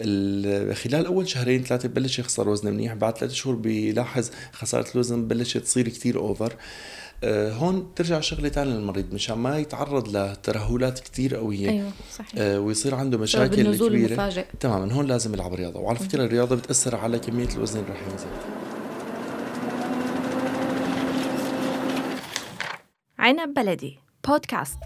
ال- خلال أول شهرين ثلاثة ببلش يخسر وزن منيح بعد ثلاث شهور بيلاحظ خسارة الوزن ببلش تصير كتير اوفر آه، هون ترجع شغلة ثانية للمريض مشان ما يتعرض لترهلات كتير قوية. أيوه صحيح. آه، ويصير عنده مشاكل كبيرة. المفاجئ. تماما هون لازم يلعب رياضة. وعلى فكرة الرياضة بتأثر على كمية الوزن اللي رح ينزل. عنب بلدي بودكاست.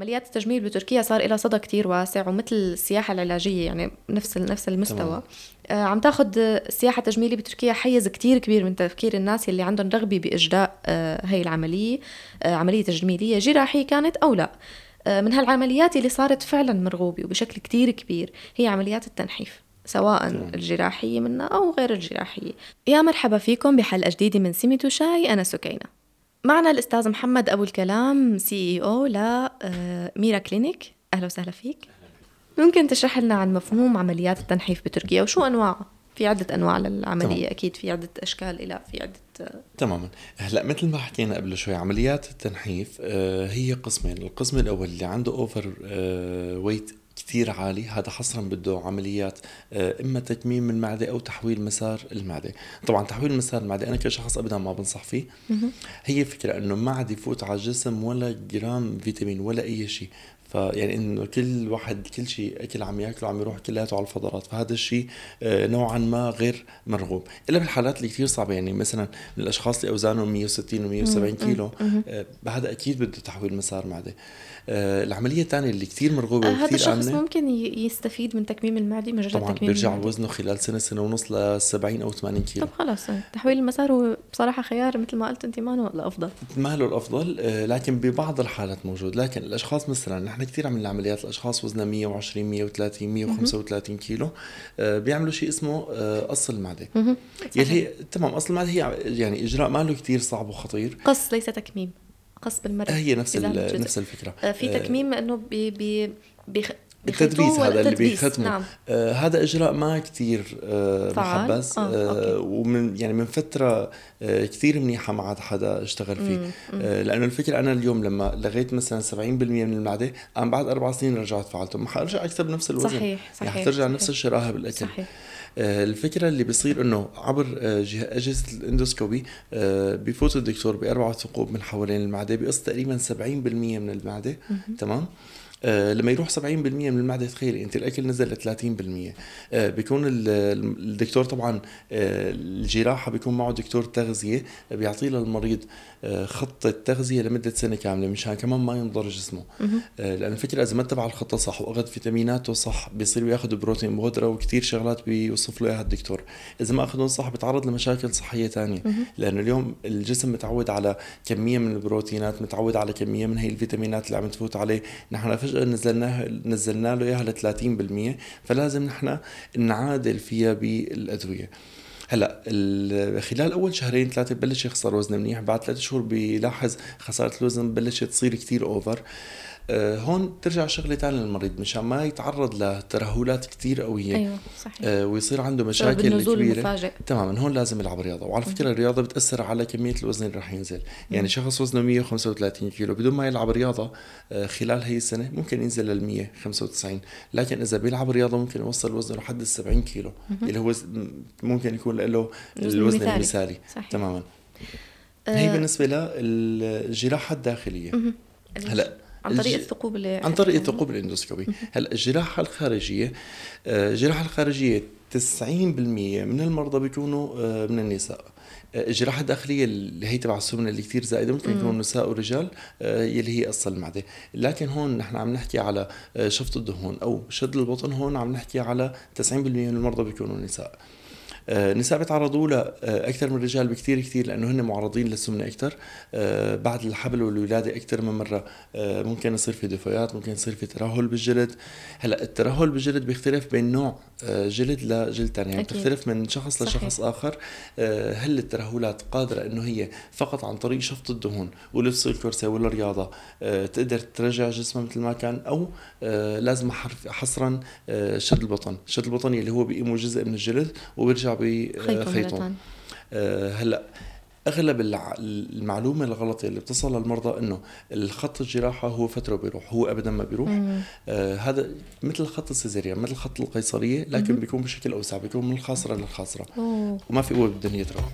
عمليات التجميل بتركيا صار لها صدى كتير واسع ومثل السياحة العلاجية يعني نفس نفس المستوى تمام. آه، عم تاخد السياحة التجميلية بتركيا حيز كتير كبير من تفكير الناس اللي عندهم رغبة بإجراء آه، هي العملية آه، عملية تجميلية جراحية كانت أو لا من هالعمليات اللي صارت فعلا مرغوبة وبشكل كتير كبير هي عمليات التنحيف سواء. الجراحية منها أو غير الجراحية يا مرحبا فيكم بحلقة جديدة من سيميتو شاي أنا سكينة معنا الأستاذ محمد أبو الكلام CEO ل Mira Clinic. أهلا وسهلا فيك. ممكن تشرح لنا عن مفهوم عمليات التنحيف بتركيا وشو أنواعها؟ في عدة أنواع للعملية تمام. أكيد في عدة أشكال إلى في عدة تماما. هلأ مثل ما حكينا قبل شوي عمليات التنحيف آه، هي قسمين. القسم الأول اللي عنده overweight كثير عالي. هذا حصرا بده عمليات آه، إما تكميم المعده أو تحويل مسار المعدة. طبعا تحويل مسار المعدة أنا كشخص ابدا ما بنصح فيه. هي فكرة إنه ما عاد يفوت على الجسم ولا جرام فيتامين ولا أي شيء. فيعني انه كل واحد كل شيء أكل عم ياكله عم يروح كلياته على الفضلات فهذا الشيء آه، نوعا ما غير مرغوب. إلا بالحالات اللي كثير صعبة يعني مثلا من الأشخاص اللي أوزانهم 160 و170 كيلو آه، هذا أكيد بده تحويل مسار معدة. آه، العملية الثانية اللي كثير مرغوبة آه، هذا وكثير الشخص آمنة ممكن يستفيد من تكميم المعدة مجرد طبعا تكميم بيرجع وزنه خلال سنة سنة ونص ل 70 أو 80 كيلو. طب خلاص تحويل المسار هو بصراحة خيار مثل ما قلت أنت ما هو الأفضل. ما له الأفضل لكن ببعض الحالات موجود. لكن الأشخاص مثلا نحن كثير عملنا عمليات الأشخاص وزنها 120 130 135 كيلو. آه، بيعملوا شيء اسمه آه، قص المعدة. مهم. يلي هي تمام قص المعدة هي يعني إجراء ما له كثير صعب وخطير. قص ليس تكميم. قص بالمرة هي نفس. نفس الفكرة. آه، في آه، تكميم إنه بي بي بيخيطوه هذا اللي بيختمه. نعم. آه هذا إجراء ما كثير آه؟ محبس. آه، آه. ومن يعني من فترة آه كثير منيحة ما عاد حدا اشتغل فيه. مم، مم. آه لأنه الفكرة أنا اليوم لما لغيت مثلا 70% من المعدة أنا بعد أربع سنين رجعت فعلته. ما حأرجع اكسب نفس الوزن. صحيح صحيح يعني حترجع صحيح. نفس الشراهة بالأكل. صحيح. آه، الفكرة اللي بيصير إنه عبر آه، جه- أجهزة ال endoscopy آه، بيفوت الدكتور بأربع ثقوب من حوالين المعدة بيقص تقريبا 70% من المعدة. تمام؟ لما يروح 70% من المعدة تخيلي انت الاكل نزل ل 30% آه بيكون ال- الدكتور طبعا آه الجراحة بيكون معه دكتور تغذية بيعطي للمريض آه خطة تغذية لمدة سنة كاملة مشان كمان ما ينضر جسمه. آه، لأن الفكرة إذا ما اتبع الخطة صح وأخذ فيتاميناته صح بيصير بياخذ بروتين بودره وكثير شغلات بيوصف له إياها الدكتور. إذا ما اخذهم صح بيتعرض لمشاكل صحية تانية. مهم. لأنه اليوم الجسم متعود على كمية من البروتينات متعود على كمية من هي الفيتامينات اللي عم تفوت عليه. نحن فجاه نزلناها نزلنا له إياها ل 30% فلازم نحن نعادل فيها بالأدوية. هلأ ال- خلال أول شهرين ثلاثة ببلش يخسر وزن منيح بعد ثلاث شهور بيلاحظ خسارة الوزن ببلش تصير كتير اوفر هون ترجع شغلة ثانية للمريض مشان ما يتعرض لترهلات كتير قوية. أيوه صحيح. آه، ويصير عنده مشاكل كبيرة. المفاجئ. تماما هون لازم يلعب رياضة. وعلى فكرة الرياضة بتأثر على كمية الوزن اللي رح ينزل. يعني شخص وزنه 135 كيلو بدون ما يلعب رياضة آه، خلال هي السنة ممكن ينزل لل 195 لكن إذا بيلعب رياضة ممكن يوصل وزنه لحد ال 70 كيلو اللي هو ممكن يكون له الوزن المثالي. المثالي. صحيح. تماما. آه، هي بالنسبة للجراحه الداخلية. هلا عن طريق الثقوب اللي عن طريق. الثقوب الاندوسكوبي. هلا الجراحة الخارجية آه، الجراحة الخارجية 90% من المرضى بيكونوا آه، من النساء. آه، الجراحة الداخلية اللي هي تبع السمنة اللي كثير زائدة ممكن يكونوا نساء ورجال يلي هي قص المعده لكن هون نحن عم نحكي على شفط الدهون أو شد البطن هون عم نحكي على 90% من المرضى بيكونوا نساء. النساء بيتعرضوا له أكثر من الرجال بكثير كثير لأنه هن معرضين للسمنة أكثر. بعد الحبل والولادة أكثر من مرة ممكن يصير في دفايات ممكن يصير في ترهل بالجلد. هلأ الترهل بالجلد بيختلف بين نوع جلد لجلد ثاني يعني بتختلف من شخص لشخص صحيح. اخر هل الترهلات قادرة إنه هي فقط عن طريق شفط الدهون ولبس الكرسي والرياضه تقدر ترجع جسمها مثل ما كان أو لازم حصرا شد البطن. شد البطن اللي هو بيقيموا جزء من الجلد بخيطهم آه هلا أغلب المعلومة الغلط اللي بتصل للمرضى إنه الخط الجراحة هو فترة بيروح هو ابدا ما بيروح. آه هذا مثل خط السيزيريان مثل خط القيصرية لكن مم. بيكون بشكل أوسع بيكون من الخاصرة للخاصرة. وما في قوه بالدنيا تروح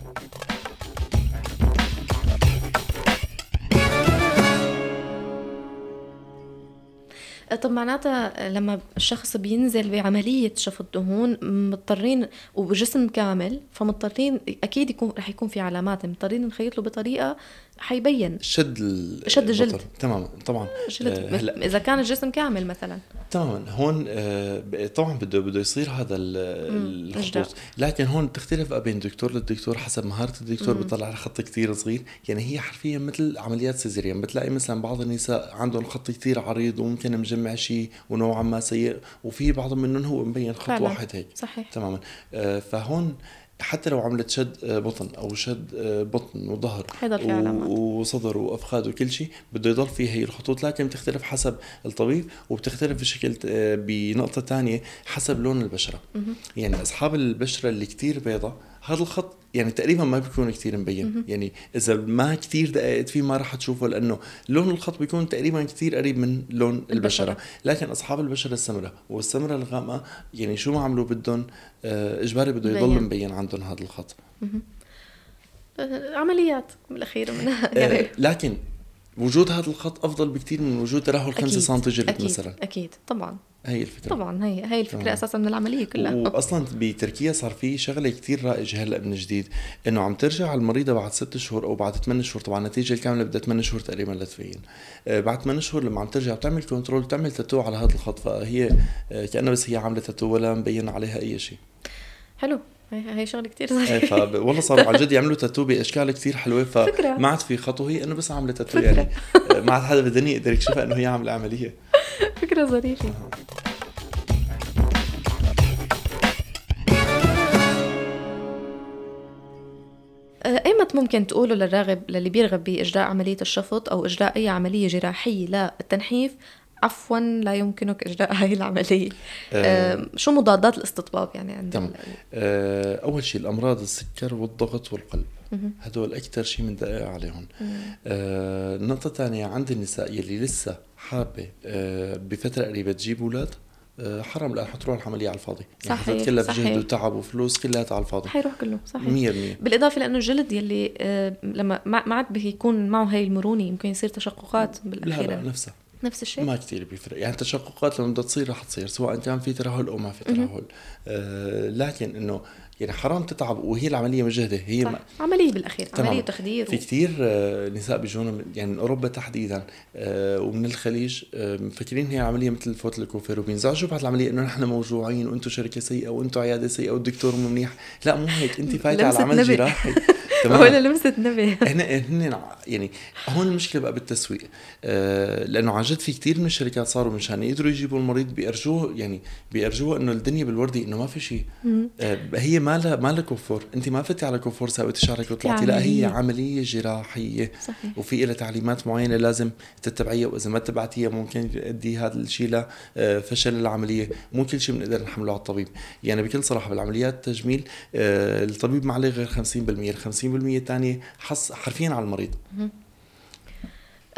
طب معناتها لما الشخص بينزل بعملية شفط دهون مضطرين وبجسم كامل فمضطرين أكيد يكون رح يكون في علامات مضطرين نخيط له بطريقة حيبين. شد شد الجلد. تماما طبعا. آه هلا إذا كان الجسم كامل مثلا. تماما. هون آه طبعا بده بده يصير هذا الخطوط لكن هون بتختلف بين دكتور للدكتور حسب مهارة الدكتور. بيطلع على خط كثير صغير. يعني هي حرفيا مثل عمليات سيزيريان. بتلاقي مثلا بعض النساء عندهم خط كثير عريض وممكن مجمع شيء ونوعا ما سيء. وفي بعض منهم هو مبين خط فعلا. واحد هيك. صحيح. تماما. آه فهون حتى لو عملت شد آه، بطن أو شد آه، بطن وظهر وصدر وافخاذ وكل شيء بده يضل فيه هي الخطوط لكن بتختلف حسب الطبيب وبتختلف بشكل آه، بنقطة ثانية حسب لون البشرة. يعني أصحاب البشرة اللي كتير بيضة هذا الخط يعني تقريبا ما بيكون كثير مبين. يعني إذا ما كثير دققت فيه ما راح تشوفه لأنه لون الخط بيكون تقريبا كثير قريب من لون البشرة, البشرة. لكن أصحاب البشرة السمراء والسمراء الغامقة يعني شو ما عملوا بدهم آه، إجباري بده يضل مبين. عندهم هذا الخط. آه، عمليات بالأخير منها آه، يعني. لكن وجود هذا الخط أفضل بكثير من وجود ترهل 5 سم جلد أكيد مثلا. أكيد طبعا. هي الفكرة. طبعا هي هي الفكرة طبعا. أساسا من العملية كلها. واصلا بتركيا صار في شغلة كثير رائجة هلأ من جديد إنه عم ترجع المريضة بعد ست شهور أو بعد ثمان شهور طبعا النتيجه الكاملة بدها ثمان شهور تقريبا لتبين آه بعد ثمان شهور لما عم ترجع بتعمل كنترول بتعمل تاتو على هذا الخط فهي آه كانها بس هي عاملة تاتو ولا مبين عليها أي شيء. حلو. هي شغلة كثير ظريفه ف... والله صاروا عن جد يعملوا تاتو بأشكال كثير حلوة فما عاد في خطوة هي إنه بس عامله تاتو يعني. ما عاد حدا بالدنيا يقدر يكشفها إنه هي عاملة عملية. فكرة ظريفة. آه، أيمت ممكن تقولوا للراغب للي بيرغب بإجراء عملية الشفط أو إجراء أي عملية جراحية للتنحيف عفوا لا يمكنك إجراء هاي العملية. أه شو مضادات الاستطباب يعني عند تمام. أه أول شيء الأمراض السكر والضغط والقلب. هدول أكثر شيء بندقق عليهم. أه النقطه الثانية عند النساء يلي لسه حابة أه بفترة قريبة تجيب أولاد آه، حرام لا حتروح العملية على الفاضي. يعني صحيح كلها في جهد وتعب وفلوس كلها على الفاضي. حيروح كله صحيح. 100% بالإضافة لأنه الجلد يلي آه، لما ما عاد بيكون معه هاي المرونة يمكن يصير تشققات بالاخير لا لا نفسها. نفس الشيء؟ ما كثير بيفرق. يعني التشققات لما بدها تصير رح تصير سواء كان في ترهل أو ما في ترهل. آه لكن إنه يعني حرام تتعب وهي العملية مجهده هي صح. عملية بالأخير تمام. عمليه تخدير. في كثير آه، نساء بيجونا يعني من أوروبا تحديدا آه، ومن الخليج آه، مفكرين هي عملية مثل فوت الكوفير وبينزعجوا بعد العملية إنه نحن موجوعين وأنتم شركة سيئة وأنتم عيادة سيئة والدكتور مو منيح. لا مو هيك. انت فايتة على العمل الجراحي تمام. ولا لمسه نبي. هن هن يعني هون المشكلة بقى بالتسويق. آه لأنه عن جد في كثير من الشركات صاروا مشان يقدروا يجيبوا المريض بيرجوه يعني بيرجوه إنه الدنيا بالوردي إنه ما في شيء آه هي ما لها ما لها coiffeur انت ما فتي على coiffeur سويتي شعرك وطلعتي. لا هي عملية جراحية. صحيح. وفي لها تعليمات معينة لازم تتبعيها وإذا ما تبعتيها ممكن يؤدي هذا الشيء لفشل آه، العملية. مو كل شيء بنقدر نحمله على الطبيب. يعني بكل صراحة بالعمليات التجميل آه الطبيب ما عليه غير 50% ال 50% الثانية حص حرفيا على المريض.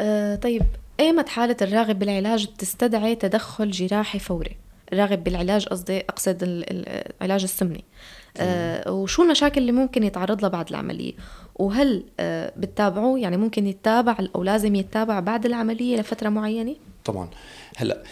آه طيب ايمت حالة الراغب بالعلاج بتستدعي تدخل جراحي فوري؟ الراغب بالعلاج قصدي أقصد العلاج السمني. آه وشو المشاكل اللي ممكن يتعرض لها بعد العملية؟ وهل آه بتتابعوه؟ يعني ممكن يتابع أو لازم يتابع بعد العملية لفترة معينة؟ طبعا. هلأ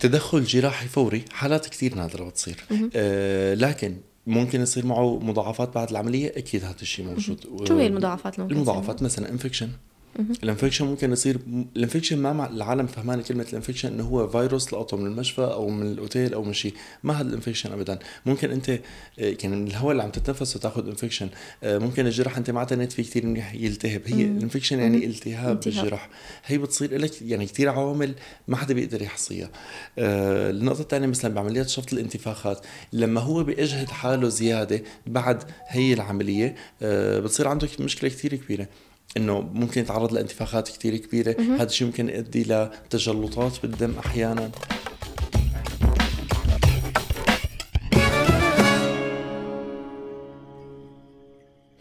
تدخل جراحي فوري حالات كثير نادرة بتصير. آه لكن ممكن يصير معه مضاعفات بعد العملية أكيد هذا الشيء موجود شو هي المضاعفات المضاعفات مثلا infection ال infection ممكن يصير ال infection ما مع العالم فهمان كلمة ال infection إنه هو فيروس لقطه من المشفى أو من الأوتيل أو من شيء. ما هذا ال infection ابدا. ممكن أنت آه، يعني من الهواء اللي عم تتنفسه تاخذ infection آه، ممكن الجرح أنت ما اعتنيت فيه كثير منيح يلتهب. هي ال infection يعني التهاب بالجرح. هي بتصير لك يعني كثير عوامل ما حدا بيقدر يحصيها. آه، النقطة الثانية مثلا بعمليات شفط الانتفاخات. لما هو بيجهد حاله زيادة بعد هي العملية بتصير عنده مشكلة كثير كبيرة. إنه ممكن يتعرض لانتفاخات كثير كبيرة. هذا الشيء ممكن يؤدي لتجلطات بالدم أحيانا.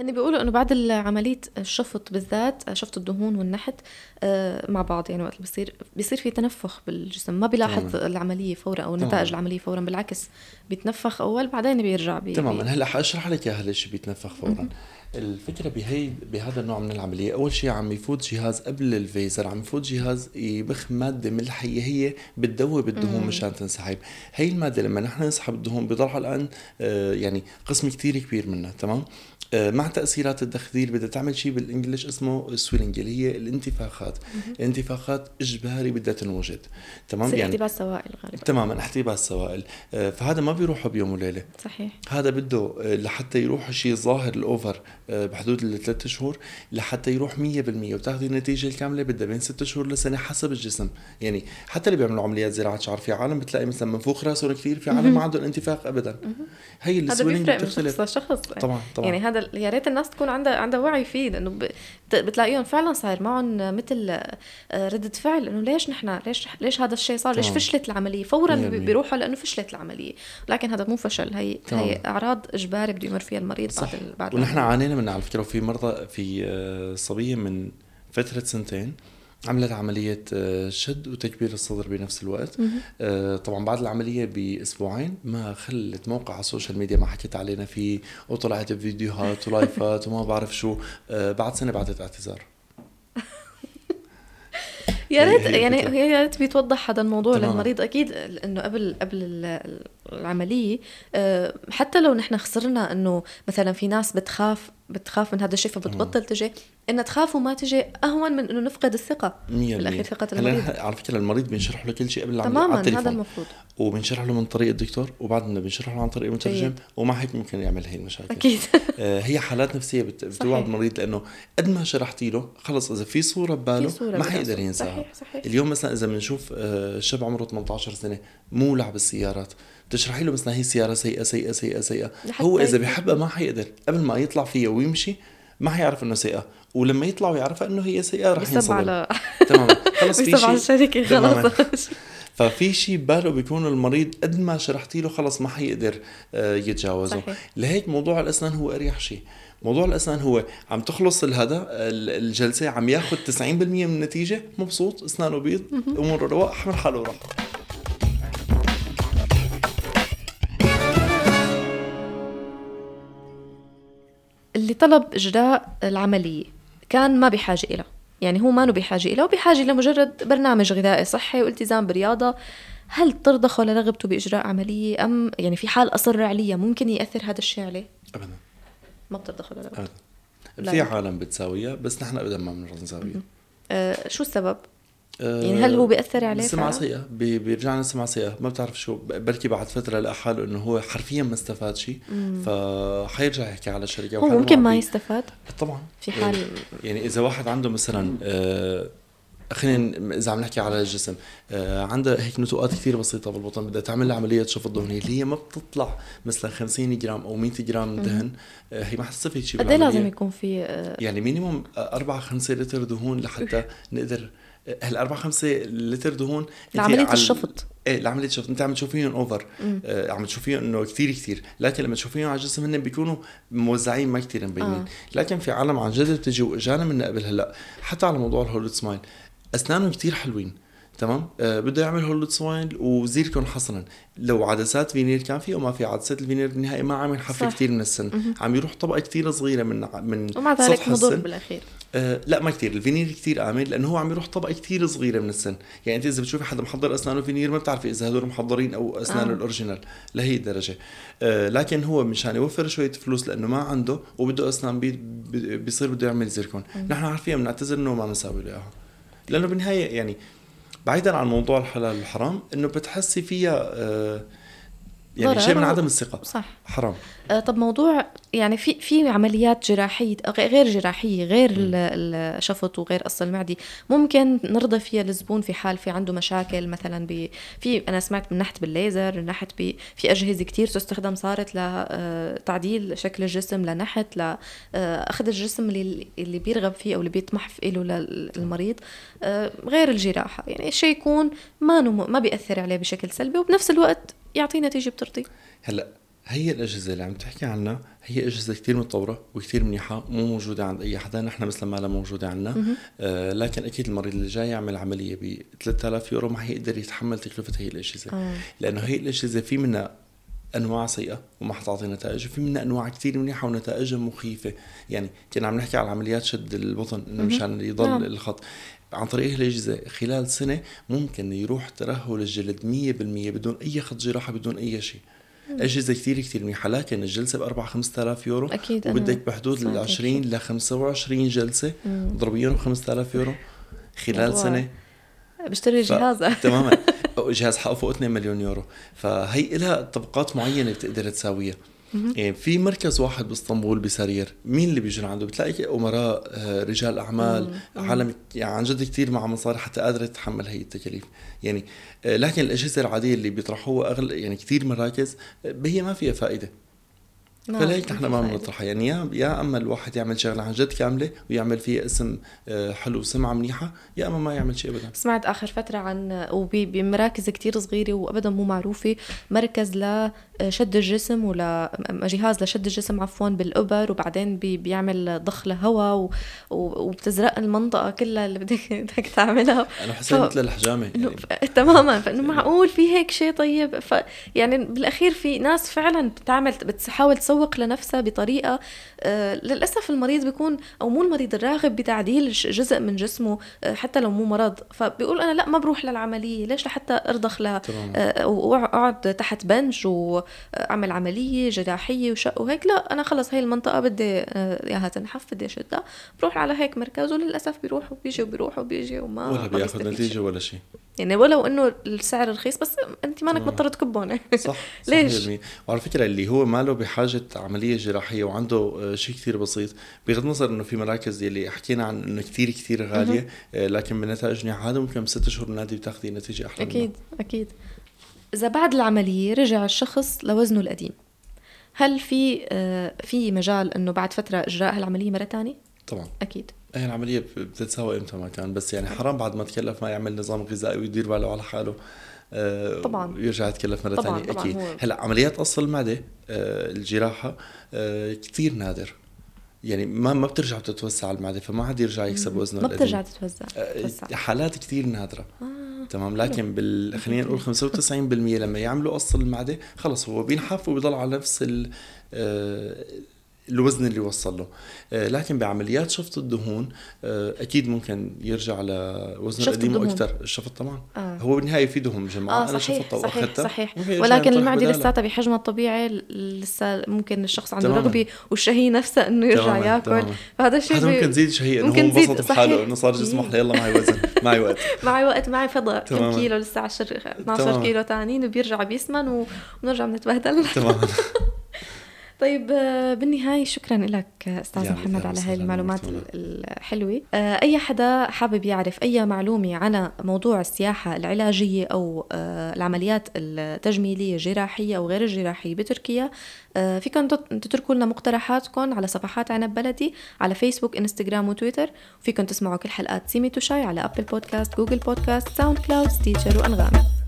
هن بيقولوا إنه بعد عمليه الشفط بالذات شفط الدهون والنحت آه، مع بعض يعني وقت بصير بيصير في تنفخ بالجسم. ما بيلاحظ تمام. العملية فورا أو نتائج العملية فورا بالعكس بيتنفخ أول بعدين بيرجع بي تماما هلا حاشرح لك إياها ليش بيتنفخ فورا. الفكرة بهي بهذا النوع من العملية أول شيء عم يفوت جهاز قبل ال Vaser عم يفوت جهاز يبخ مادة ملحيه هي بتدوب الدهون مشان تنسحب. هي المادة لما نحن نسحب الدهون بيضل الآن آه، يعني قسم كثير كبير منها تمام؟ مع تأثيرات التخدير بدها تعمل شيء بال English اسمه swelling اللي هي الانتفاخات. الانتفاخات إجباري بدها تنوجد. تمام؟ يعني احتباس سوائل غالبا. تماما احتباس سوائل. آه، فهذا ما بيروح بيوم وليلة. صحيح. هذا بده آه، لحتى يروح شيء ظاهر ال over بحدود الثلاث شهور لحتى يروح 100% وتاخذي النتيجة الكاملة بدها بين ست شهور لسنة حسب الجسم. يعني حتى اللي بيعملوا عمليات زراعة شعر في عالم بتلاقي مثلا منفوخ راسهم كثير في عالم ما عندهم انتفاخ ابدا. هي السويلنج بتختلف. شخص طبعا طبعا. يعني هذا يا ريت الناس تكون عندها عندها وعي فيه لأنه بتلاقيهم فعلا صاير معهم مثل آه، ردة فعل إنه ليش نحن ليش ليش هذا الشيء صار ليش فشلت العملية فورا بيروحوا لأنه فشلت العملية لكن هذا مو فشل هي طبعا. هي أعراض إجباري بده يمر فيها المريض صح. بعد بعد ونحن عانينا منها على فكرة وفي مرضى في آه، صبية من فترة سنتين عملت عملية آه، شد وتكبير الصدر بنفس الوقت. آه طبعا بعد العملية بأسبوعين ما خلت موقع على ال social media ما حكت علينا فيه وطلعت بفيديوهات ولايفات وما بعرف شو. آه بعد سنة بعثت اعتذار. يا ريت يعني يا ريت بيتوضح هذا الموضوع تمام. للمريض أكيد إنه قبل قبل العملية حتى لو نحن خسرنا إنه مثلا في ناس بتخاف بتخاف من هذا الشيء فبتبطل تجي. انها تخاف وما تجي أهون من إنه نفقد الثقة. بالأخير ثقة المريض. على فكرة المريض بنشرح له كل شيء قبل تماما هذا المفروض. وبنشرح له من طريق الدكتور وبعدين بنشرح له عن طريق المترجم ومع هيك ممكن يعمل هي المشاكل. أكيد. آه هي حالات نفسية بتوعد المريض لأنه قد ما شرحتي له خلص إذا في صورة بباله ما حيقدر ينساها. صحيح صحيح. اليوم مثلا إذا بنشوف آه شاب عمره 18 سنة مولع بالسيارات تشرحي له مثلا هي سيارة سيئة سيئة سيئة سيئة. هو إذا بيحبها ما حيقدر. قبل ما يطلع فيها ويمشي ما حيعرف إنه سيئة. ولما يطلع ويعرفها إنه هي سيئة رح ينصدم. على تمام خلص في شيء الشركة. خلص. ففي شيء بباله بيكون المريض قد ما شرحتي له خلص ما حيقدر آه، يتجاوزه. صحيح. لهيك موضوع الأسنان هو أريح شيء موضوع الأسنان هو عم تخلص الهذا الجلسة عم ياخذ 90% من النتيجة. مبسوط أسنانه بيض أموره رواق حمل حاله وراح اللي طلب إجراء العملية كان ما بحاجة إلها يعني هو ما بحاجة إلها وبحاجة لمجرد برنامج غذائي صحي والتزام برياضة هل ترضخ ولا رغبته بإجراء عملية؟ أم يعني في حال أصر عليها ممكن يأثر هذا الشيء عليه؟ أبدا. ما بترضخ ولا رغبته. أبدا. في عالم بتساويها بس نحن أبدا ما بنرضى نساويها. أه شو السبب؟ يعني هل هو بيأثر عليه؟ السمعة سيئة بيرجعنا السمعة سيئة ما بتعرف شو بركي بعد فترة لقى حاله إنه هو حرفيا ما استفاد شيء فحيرجع يحكي على الشركة. هو ممكن ما يستفاد؟ طبعا. في حال يعني إذا واحد عنده مثلا آه خلينا إذا عم نحكي على الجسم آه عندها هيك نتوءات كثير بسيطة بالبطن بدها تعمل لها عملية شفط دهنيه اللي هي ما بتطلع مثلا 50 جرام أو 100 جرام دهن آه هي ما حتستفيد شيء قد إيه لازم يكون في آه يعني minimum 4 5 لتر دهون لحتى نقدر 4 5 لتر دهون لعمليه الشفط. إيه لعمليه الشفط. انت عم تشوفيهم over آه عم تشوفيهم إنه كثير كثير. لكن لما تشوفيهم على الجسم هن بيكونوا موزعين ما كثير مبينين. آه. لكن في عالم عن جد بتجي واجانا من قبل هلأ حتى على موضوع ال Hollywood smile أسنانهم كثير حلوين تمام؟ آه بده يعمل Hollywood smile و zircon حصرا لو عدسات فينير كان في وما في عدسات الفينير بالنهايه ما عم ينحفر كثير من السن. عم يروح طبقة كثير صغيرة من من ومع ذلك مضر بالأخير. آه لا ما كثير الفينير كثير امن لأنه هو عم يروح طبقه كثير صغيرة من السن. يعني أنت إذا بتشوفي حدا محضر أسنانه فينير ما بتعرفي إذا هدول محضرين أو اسنانه آه. ال original لهي الدرجة. آه لكن هو مشان يوفر شوية فلوس لأنه ما عنده وبده أسنان بي بيصير بده يعمل زيركون. نحن عارفين بنعتذر إنه ما بنساوي له إياها. لأنه بالنهاية يعني بعيدا عن موضوع الحلال والحرام إنه بتحسي فيها آه يعني شيء من عدم الثقة. صح. حرام. آه طب موضوع يعني في في عمليات جراحية غير جراحية غير الشفط وغير قص المعدي ممكن نرضى فيها الزبون في حال في عنده مشاكل مثلا ب في أنا سمعت من ناحية بالليزر ناحية ب في أجهزة كثير تستخدم صارت لتعديل شكل الجسم لنحت لاخذ الجسم اللي اللي بيرغب فيه أو اللي بيطمح له للمريض آه غير الجراحة. يعني شيء يكون ما ما بيأثر عليه بشكل سلبي وبنفس الوقت يعطي نتيجة بترضي. هلأ هي الأجهزة اللي عم تحكي عنها هي أجهزة كتير متطورة وكتير منيحة مو موجودة عند أي حدا نحن مثل ما لا موجودة عندنا. آه لكن أكيد المريض اللي جاي يعمل عملية ب 3000 يورو ما حيقدر يتحمل تكلفة هي الأجهزة. آه. لأنه هي الأجهزة في منها أنواع سيئة وما حتعطي نتائج وفي منها أنواع كثير منيحة ونتائجها مخيفة. يعني كنا عم نحكي على عمليات شد البطن إنه مشان يضل نعم. الخط. عن طريق الاجهزه خلال سنة ممكن يروح ترهل الجلد 100% بدون أي خط جراحة بدون أي شيء. أجهزة كثير كثير منيحة لكن الجلسة ب 4 5000 يورو. أكيد وبدك بحدود ال 20 ل 25 جلسة ضربيهم ب 5000 يورو. خلال سنة بشتري جهاز. ف... تماما. جهاز حقه فوق 2 مليون يورو. فهي لها طبقات معينة بتقدر تساويها. في مركز واحد باسطنبول بسرير. مين اللي بيجي عنده بتلاقي أمراء آه، رجال أعمال. عالم يعني عن جد كثير مع مصاري حتى قادره تتحمل هي التكاليف. يعني آه، لكن الأجهزة العادية اللي بيطرحوها اغلى يعني كثير مراكز آه، هي ما فيها فائدة. فلهيك نحن ما بنطرحها. يعني يا يا أما الواحد يعمل شغلة عن جد كاملة ويعمل فيها اسم حلو وسمعة منيحة يا أما ما يعمل شيء ابدا. سمعت آخر فترة عن وبمراكز كتير صغيرة وابدا مو معروفة مركز لشد الجسم ولا جهاز لشد الجسم عفوا بالأبر وبعدين بي بيعمل ضخ لهواء وبتزرق المنطقة كلها اللي بدك بدك تعملها. أنا حسيت ف... مثل الحجامة يعني. تماما. فإنه معقول في هيك شيء طيب؟ ف يعني بالأخير في ناس فعلا بتعمل بتحاول تسوي تسوق لنفسها بطريقة آه، للأسف المريض بيكون أو مو المريض الراغب بتعديل جزء من جسمه آه، حتى لو مو مرض. فبيقول أنا لا ما بروح للعملية. ليش؟ لحتى أرضخ ل آه، واقعد تحت بنش واعمل عملية جراحية وشق وهيك. لا أنا خلص هي المنطقة بدي اياها تنحف بدي أشدها. بروح على هيك مركز وللأسف بيروح وبيجي وبيروح وبيجي وما ولا بياخذ نتيجة ولا شيء. يعني ولو إنه السعر رخيص بس انت مانك مضطر تكبهم صح ليش؟ صح وعلى فكرة اللي هو ماله بحاجة عملية جراحية وعنده آه، شيء كثير بسيط. بغض النظر إنه في مراكز يلي حكينا عن إنه كثير كثير غالية آه، لكن بالنتائج هذا ممكن بست اشهر نادي بتاخذي نتيجة أحلى أكيد منه. أكيد. إذا بعد العملية رجع الشخص لوزنه القديم. هل في آه، في مجال إنه بعد فترة إجراء هالعملية مرة ثانية؟ طبعا. أكيد. هي العملية بتتساوى إمتى ما كان بس يعني حرام بعد ما تكلف ما يعمل نظام غذائي ويدير باله على حاله. طبعا. ويرجع يتكلف مرة ثانية. أكيد. هلا عمليات قص المعده آه، الجراحة آه، كثير نادر. يعني ما ما بترجع بتتوسع المعدة فما حد يرجع يكسب وزنه ما بترجع تتوسع حالات كثير نادرة. آه. تمام. لكن بال خلينا نقول 95% لما يعملوا قص المعدة خلص هو بينحف وبيضل على نفس الوزن اللي وصل له. آه، لكن بعمليات شفط الدهون آه، أكيد ممكن يرجع لوزنه القديم وأكثر الشفط طبعا. آه. هو بالنهاية في دهون مجمعه آه أنا شفطتها واخذتها صحيح ولكن المعدة لساتها بحجمها الطبيعي لسه ممكن الشخص عنده رغبة والشهية نفسه إنه يرجع تماما. يأكل. تماما. فهذا الشيء هذا ممكن تزيد شهية إنه ممكن هو انبسط بحاله إنه صار جسمه أحلى يلا معي وزن معي وقت. معي وقت معي فضاء. كم كيلو لسه؟ 10 12 كيلو ثانيين وبيرجع بيسمن ونرجع بنتبهدل. تمام طيب آه، بالنهاية شكرا لك أستاذ محمد على هاي المعلومات الحلوة. آه، أي حدا حابب يعرف أي معلومة عن موضوع السياحة العلاجية أو آه، العمليات التجميلية الجراحية أو غير الجراحية بتركيا فيكم تتركوا لنا مقترحاتكم على صفحات عنب بلدي على فيسبوك إنستغرام وتويتر. وفيكم تسمعوا كل حلقات سيميت وشاي على Apple Podcast Google Podcast SoundCloud Stitcher وأنغامي